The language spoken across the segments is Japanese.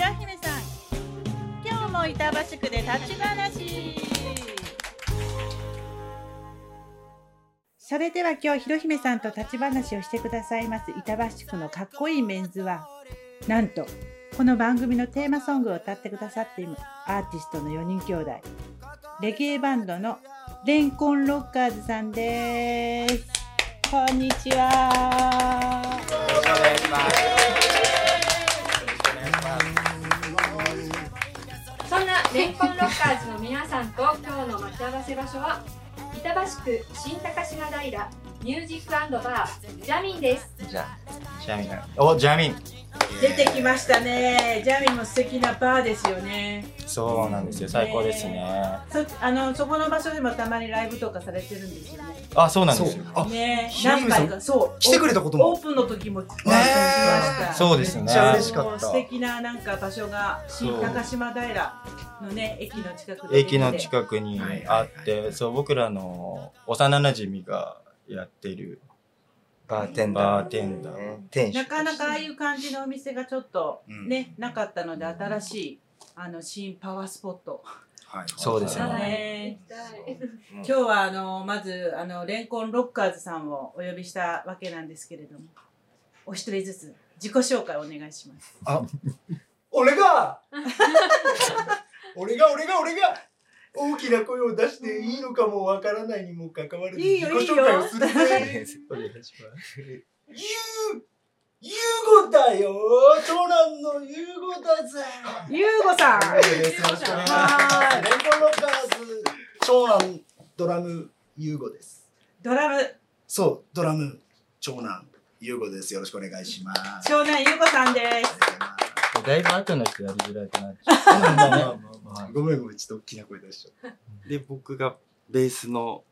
ひろひめさん。今日も板橋区で立ち話。それでは今日ひろひめさんと立ち話をしてくださいます。板橋区のかっこいいメンズはなんとこの番組のテーマソングを歌ってくださっているアーティストの4人兄弟。レゲエバンドのレンコンロッカーズさんです。こんにちはよろしくお願いします。レンコンロッカーズの皆さんと今日の待ち合わせ場所は板橋区新高島平ミュージックバージャミンですじゃ、ジャミン。お、ジャミン。出てきましたね。ジャミンも素敵なバーですよね。そうなんですよ。最高ですね。そあのそこの場所でもたまにライブとかされてるんですよね。あ、そうなんですよ。あね。何回かそう。来てくれたことも。オープンの時もねそうですねめっちゃ嬉しかった素敵ななんか場所が新高島平のね駅の近くで駅の近くにあって、そう、僕らの幼馴染がやってるバーテンダー。バーテンダー。店主。なかなかああいう感じのお店がちょっとうん。ね、なかったので新しいあの新パワースポット。はい。そうですよだね。今日はあのまずあのレンコンロッカーズさんをお呼びしたわけなんですけれどもお一人ずつ自己紹介お願いします。あ、俺が？俺が？俺が？俺が？大きな声を出していいのかもわからないにもかかわらずいいよ自己紹介をする ぜ。お願いします。ゆう、ゆうごだよ長男のゆうごだぜゆうごさんよろしくお願いします。はいレンコンロッカーズ長男ドラムゆうごです。ドラムそう、ドラム長男ゆうごです。よろしくお願いします。長男ゆうごさんですだいぶ後の人やりづらくなっちゃう。まあまあまあまあごめんごめん、ちょっと大きな声出しちゃった。で、僕がベースの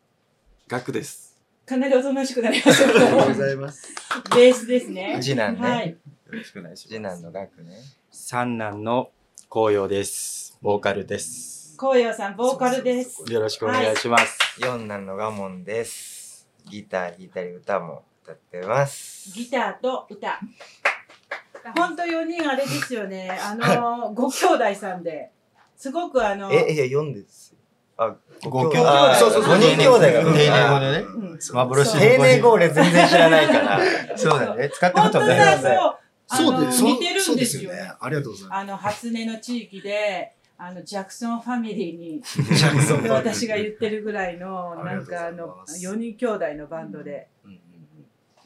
ガクです。かなりおとなしくなりましたけありがとうごどざいます。ベースですね次男ね。はいよろしくお願いします。次男のガクね。三男の紅葉です。ボーカルです。紅葉さんボーカルですよろしくお願いします。四男のガモンです。ギター弾いたり歌も歌ってます。ギターと歌ほんと4人あれですよね。あのご兄弟さんで。すごくあのえ、いや、四です。あ、ご兄弟。あそうそうそう。五人兄弟が丁寧語でね。うん。幻の丁寧語俺全然知らないから。そうだね。使ったことない。そうで、そう似てるそうんでですすよ。ありがとうございまあの初音の地域であのジャクソンファミリーにす。ジャクソン私が言ってるぐらいのあなんかあのます。4人兄弟のバンドで。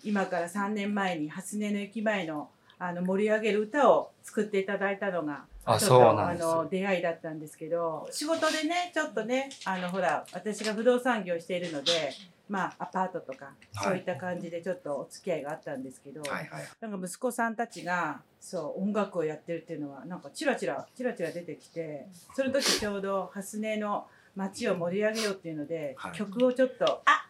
今から3年前に初音の駅前のあの盛り上げる歌を作っていただいたのがあ、ちょっそうとあなんですよの。出会いだったんですけど仕事でねちょっとねあのほら私が不動産業しているのでまあアパートとかはいそういった感じでちょっとお付き合いがあったんですけど、はいはい。なんか息子さんたちがそう音楽をやってるっていうのはなんかチラチラチラチラ出てきてその時ちょうど蓮根の街を盛り上げようっていうので、はい曲をちょっとあ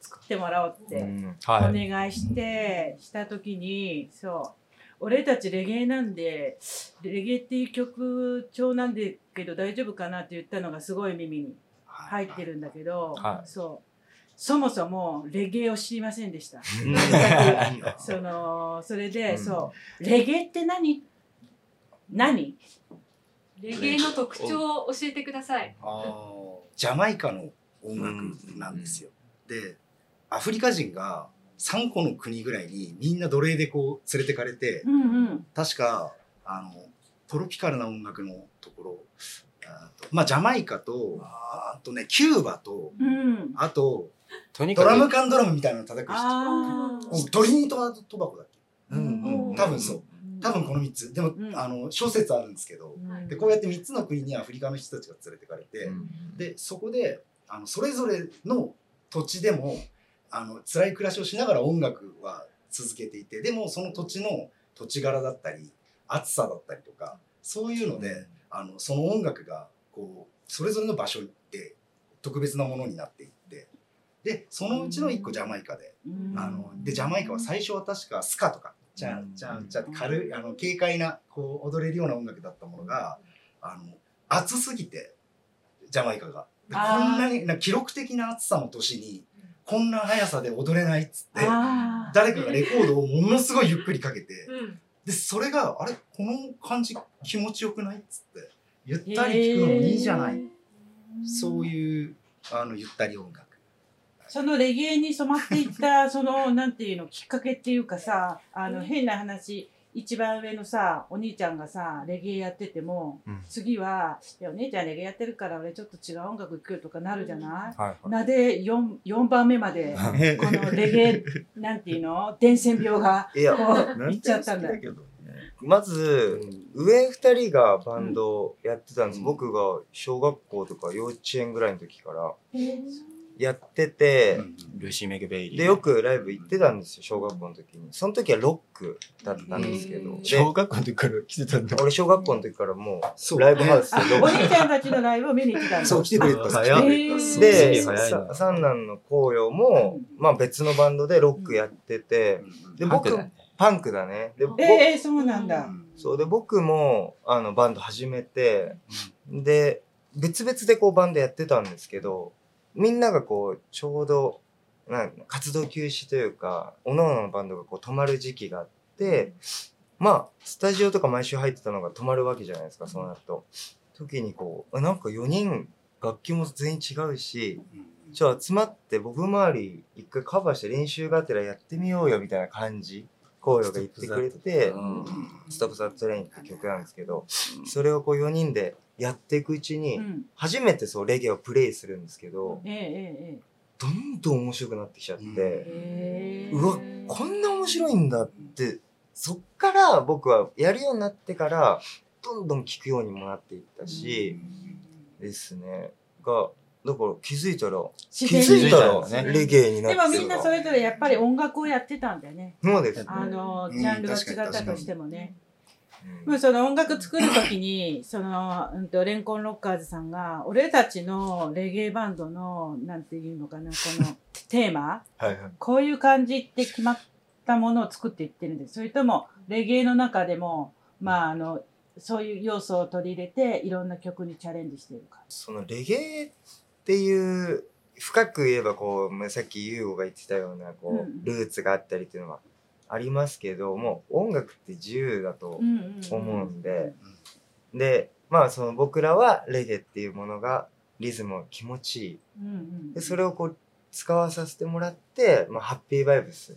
作ってもらおうってうんおはい。願いしてした時にそう俺たちレゲエなんでレゲエっていう曲調なんだけど大丈夫かなって言ったのがすごい耳に入ってるんだけど、はいそう。そもそもレゲエを知りませんでした。そのそれで、うん。そう。レゲエって何？何？レゲエの特徴を教えてください。ジャマイカの音楽なんですよ。で、アフリカ人が3個の国ぐらいにみんな奴隷でこう連れてかれて、うんうん。確か、あの、トロピカルな音楽のところ、あとまあジャマイカと、あとね、キューバと、うん。あと、ドラム缶ドラムみたいなの叩く人。トリニート・トバコだっけ？うん多分そう。多分この3つ。でも、うん。あの、諸説あるんですけど、うん。で、こうやって3つの国にアフリカの人たちが連れてかれて、でそこであのそれぞれの土地でもあの辛い暮らしをしながら音楽は続けていてでもその土地の土地柄だったり暑さだったりとかそういうのであのその音楽がこうそれぞれの場所で特別なものになっていってでそのうちの1個ジャマイカでうん。あのでジャマイカは最初は確かスカとかじゃあじゃあじゃあ軽いあの軽快なこう踊れるような音楽だったものがあの暑すぎてジャマイカが。でこんなにな記録的な暑さの年にこんな速さで踊れないっつって誰かがレコードをものすごいゆっくりかけてうん。でそれがあれ？この感じ気持ちよくないっつってゆったり聴くのもいいじゃない、そういうあのゆったり音楽。そのレゲエに染まっていったそのなんていうのきっかけっていうかさあの変な話一番上のさお兄ちゃんがさレゲエやってても、うん。次はいやお姉ちゃんレゲエやってるから俺ちょっと違う音楽聴くよとかなるじゃない、はいはい。なで 4, 4番目まで このレゲエなんていうの？伝染病がいや、こう行っちゃったんだ。よ。けどね。まず、上二人がバンドやってたんです。うん僕が小学校とか幼稚園ぐらいの時から。え。ーやってて、ルーシー・メグ・ベイリー。で、よくライブ行ってたんですよ、小学校の時に。その時はロックだったんですけど。小学校の時から来てたんだ。俺小学校の時からもそうう、ライブハウスでロおック兄ちゃんたちのライブを見に来てたんだそう来てくれた早いで、三男の紅葉も、まあ別のバンドでロックやってて、で、僕、パンクだね。で、ぼえー、そうなんだ。そうで、僕も、あの、バンド始めて、で、別々でこうバンドやってたんですけど、みんながこう、ちょうど、なん活動休止というか、各々のバンドがこう止まる時期があって、まあ、スタジオとか毎週入ってたのが止まるわけじゃないですか、そうなると。時にこう、あなんか4人、楽器も全員違うし、じゃあ集まって僕周り一回カバーして練習がてらやってみようよみたいな感じ、紅葉が言ってくれて、ストップ・ザ・トレインって曲なんですけど、それをこう4人でやっていくうちに、うん。初めてそうレゲエをプレイするんですけど、えー、えどんどん面白くなってきちゃって、うわ、こんな面白いんだって、そっから僕はやるようになってから、どんどん聴くようにもなっていったし、ですね。が、だから気づいたら、気づいたら気づいたらねレゲエになってでもみんなそれぞれやっぱり音楽をやってたんだよね。そうですね。あの、うんジャンルが違ったとしてもね。うんもうその音楽作るときに、その、うんと、レンコンロッカーズさんが、俺たちのレゲエバンドの、なんていうのかな、この テーマ、はいはい。こういう感じって決まったものを作っていってるんです。それとも、レゲエの中でも、まあ、あの、そういう要素を取り入れて、いろんな曲にチャレンジしているか。そのレゲエっていう、深く言えばこう、まあさっきユーゴが言ってたような、こう、うんルーツがあったりっていうのはありますけど、もう音楽って自由だとうんうんうん思うんで、で、まあその僕らはレゲエっていうものがリズム気持ちいい。うんうんで、それをこう使わさせてもらって、まあハッピーバイブス。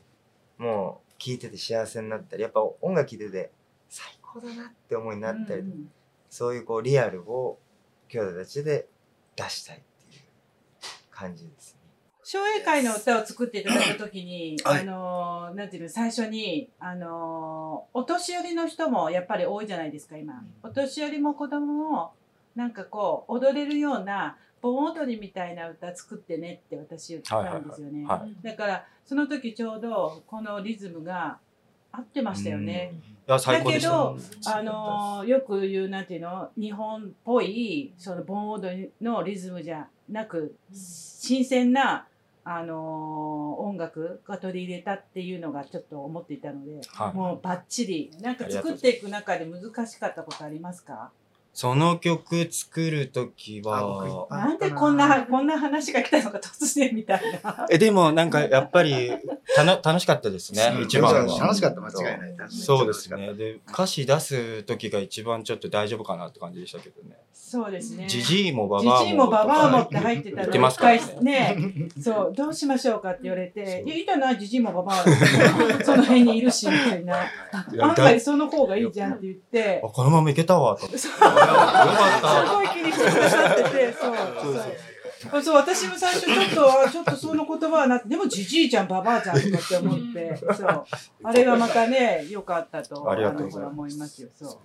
もう聴いてて幸せになったり、やっぱ音楽聴いてて最高だなって思いになったりうんうんそういうこうリアルを兄弟たちで出したいっていう感じですね。昭栄会の歌を作っていただくときに、はいあのーなんていうの、最初に、あのーお年寄りの人もやっぱり多いじゃないですか、今。お年寄りも子供も、なんかこう、踊れるような、盆踊りみたいな歌作ってねって私言ったんですよね。はい。だから、その時ちょうど、このリズムが合ってましたよね。だけどあのーよく言うなんていうの日本っぽいその盆踊りのリズムじゃなく新鮮な、あのー音楽が取り入れたっていうのがちょっと思っていたので、はい。もうバッチリ。なんか作っていく中で難しかったことありますか？その曲作るときあは、僕なんでこんなこんな話が来たのか突然みたいな。え、でもなんかやっぱりたの楽しかったですね、一番は。楽しかった間違いないそうですね。で、歌詞出すときが一番ちょっと大丈夫かなって感じでしたけどね。そうですね。ジジイもババアも。ジジイもババアもって入ってた言のってますからね一回ね、そう、どうしましょうかって言われて、いや、いいじゃない、ジジイもババアその辺にいるし、みたいな。案外その方がいいじゃんって言ってあ、、このままいけたわ、と すごい気にしてくださってて、そう。そうそう私も最初ちょっと、あちょっとその言葉はなって、でもジジイじゃん、ババアじゃんとかって思って、そう。あれがまたね、良かったと、あの思いますよ、そう。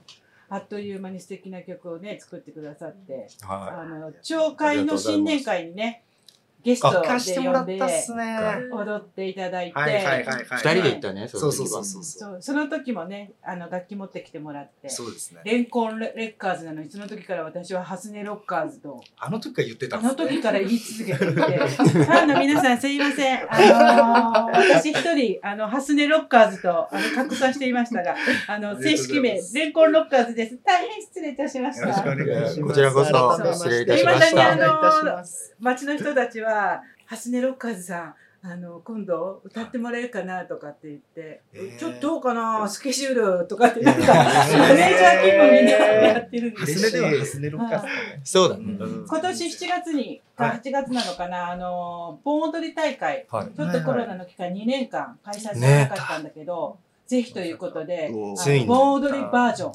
あっという間に素敵な曲をね、作ってくださって、はあの、町会の新年会にね、ゲストで行かしてもら呼んでったっすね。踊っていただいて、はいはいはいはい。い。二人で行ったね、そうそうの時はそうそう。そうその時もね、あの楽器持ってきてもらって、そうですね。レンコンレレッカーズなのに、その時から私はハスネロッカーズと、あの時から言ってたあんですねの時から言い続けていて、ファンの皆さんすいません。あのー私一人、あの、ハスネロッカーズと、あの、拡散していましたが、あの、正式名、レンコンロッカーズです。大変失礼いたしました。こちらこそ失礼いたしましたいます街の人たちは、ハスネロッカーズさん、あの今度歌ってもらえるかなとかって言って、へー。ちょっとどうかなスケジュールとかってなんか、へーマネージャー気分みんなでやってるんですハスネではハスネロッカーそうだね。うん。今年7月に、かはい。8月なのかな、あの、盆踊り大会、はい。ちょっとコロナの期間2年間開催されなかったんだけど、ぜひということで、盆踊りバージョン。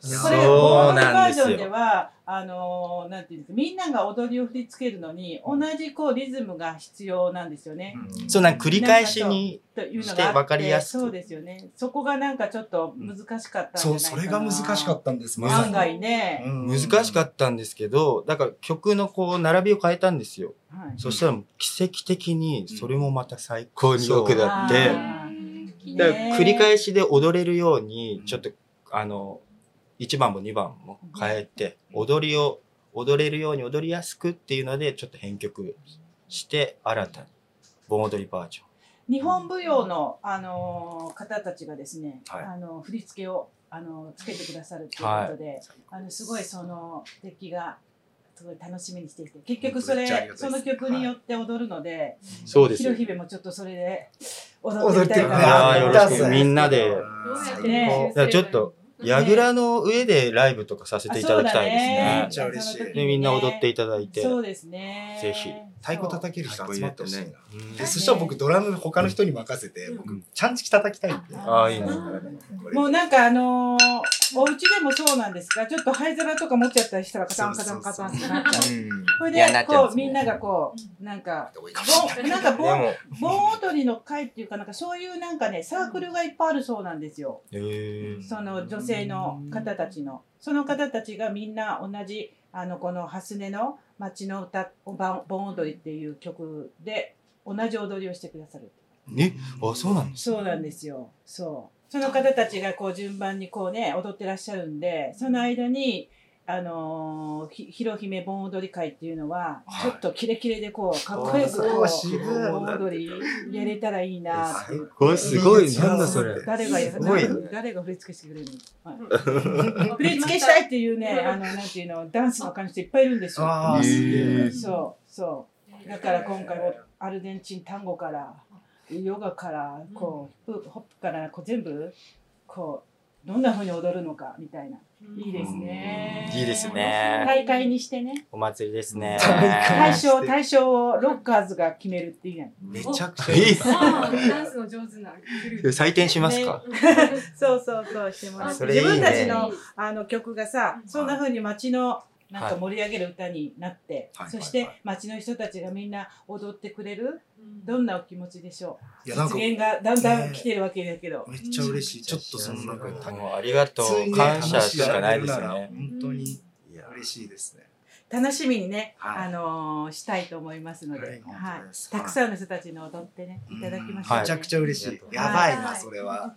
これ、そう盆踊りなんですよ。バージョンでは、あのーなんていうんですか、みんなが踊りを振り付けるのに、同じこうリズムが必要なんですよね。そうなんか繰り返しにして分かりやすくそうですよね。そこがなんかちょっと難しかったそう。それが難しかったんです。案外ね。うん。難しかったんですけど、だから曲のこう並びを変えたんですよ。はい。そしたら奇跡的にそれもまた最高に良くなって、だから繰りね返しで踊れるように、ちょっとあの、1番も2番も変えて、踊りを踊れるように踊りやすくっていうので、ちょっと編曲して、新たに盆踊りバージョン。日本舞踊の、あのー方たちがですね、はい。あの振り付けをあのつけてくださるということで、あのすごいその出来がすごい楽しみにしていて結局それその曲によって踊るので、そうですよ。ひろ。もちょっとそれで踊ってみたいな。みんなで。どうやってね。ちょっと櫓の上でライブとかさせていただきたいですあね。めっ。ちゃ嬉しい。で、みんな踊っていただいて。そうですね。ぜひ。太鼓叩ける人集まってほしい。なうんでそしたら僕ドラム他の人に任せてう僕ん。ちゃんちき叩きたいんで。ああ、いいね。これもうなんかあのーお家でもそうなんですがちょっと灰皿とか持っちゃったりしたらカタンカタンカタンってなっちゃう。それでこうみんながこうなんかなんかで盆も、盆踊りの会っていうかなんかそういうなんかねサークルがいっぱいあるそうなんですよ。その女性の方たちの。その方たちがみんな同じあのこの蓮根の町の歌盆盆踊りっていう曲で同じ踊りをしてくださる。え、あ、そうなんですそうなんですよ。そうその方たちがこう順番にこうね踊ってらっしゃるんでその間にあのーひひろ姫盆踊り会っていうのは、はい。ちょっとキレキレでこうかっこよく盆踊りやれたらいいな。っていうごい、すごい。なんだそれ。誰が誰が振り付けしてくれるの、はい、振り付けしたいっていうねあのなんていうのダンスの感じでいっぱいいるんですよ。ああすげえ。そうそう。だから今回もアルゼンチン単語からヨガからこうヒップホップからこう全部こうどんな風に踊るのかみたいな。いいですね。いいですね。大会にしてね。お祭りですね。対象対象をロッカーズが決めるっていうめちゃくちゃいい。ダンスの上手なグループ。採点しますか？そうそうそうしてもらってそれいいね。自分たちのあの曲がさそんな風に街のなんか盛り上げる歌になって、はい。そして街の人たちがみんな踊ってくれるうん。どんなお気持ちでしょう？いやなんか実現がだんだん来てるわけだけど、めっちゃ嬉しい。ちょっとそのなんかもうありがとう。感謝しかないですよね。本当に嬉しいですね。楽しみにね、はい。あのーしたいと思いますので、はいたくさんの人たちに踊ってねいただきましょう、はい。めちゃくちゃ嬉しい。やばいなそれは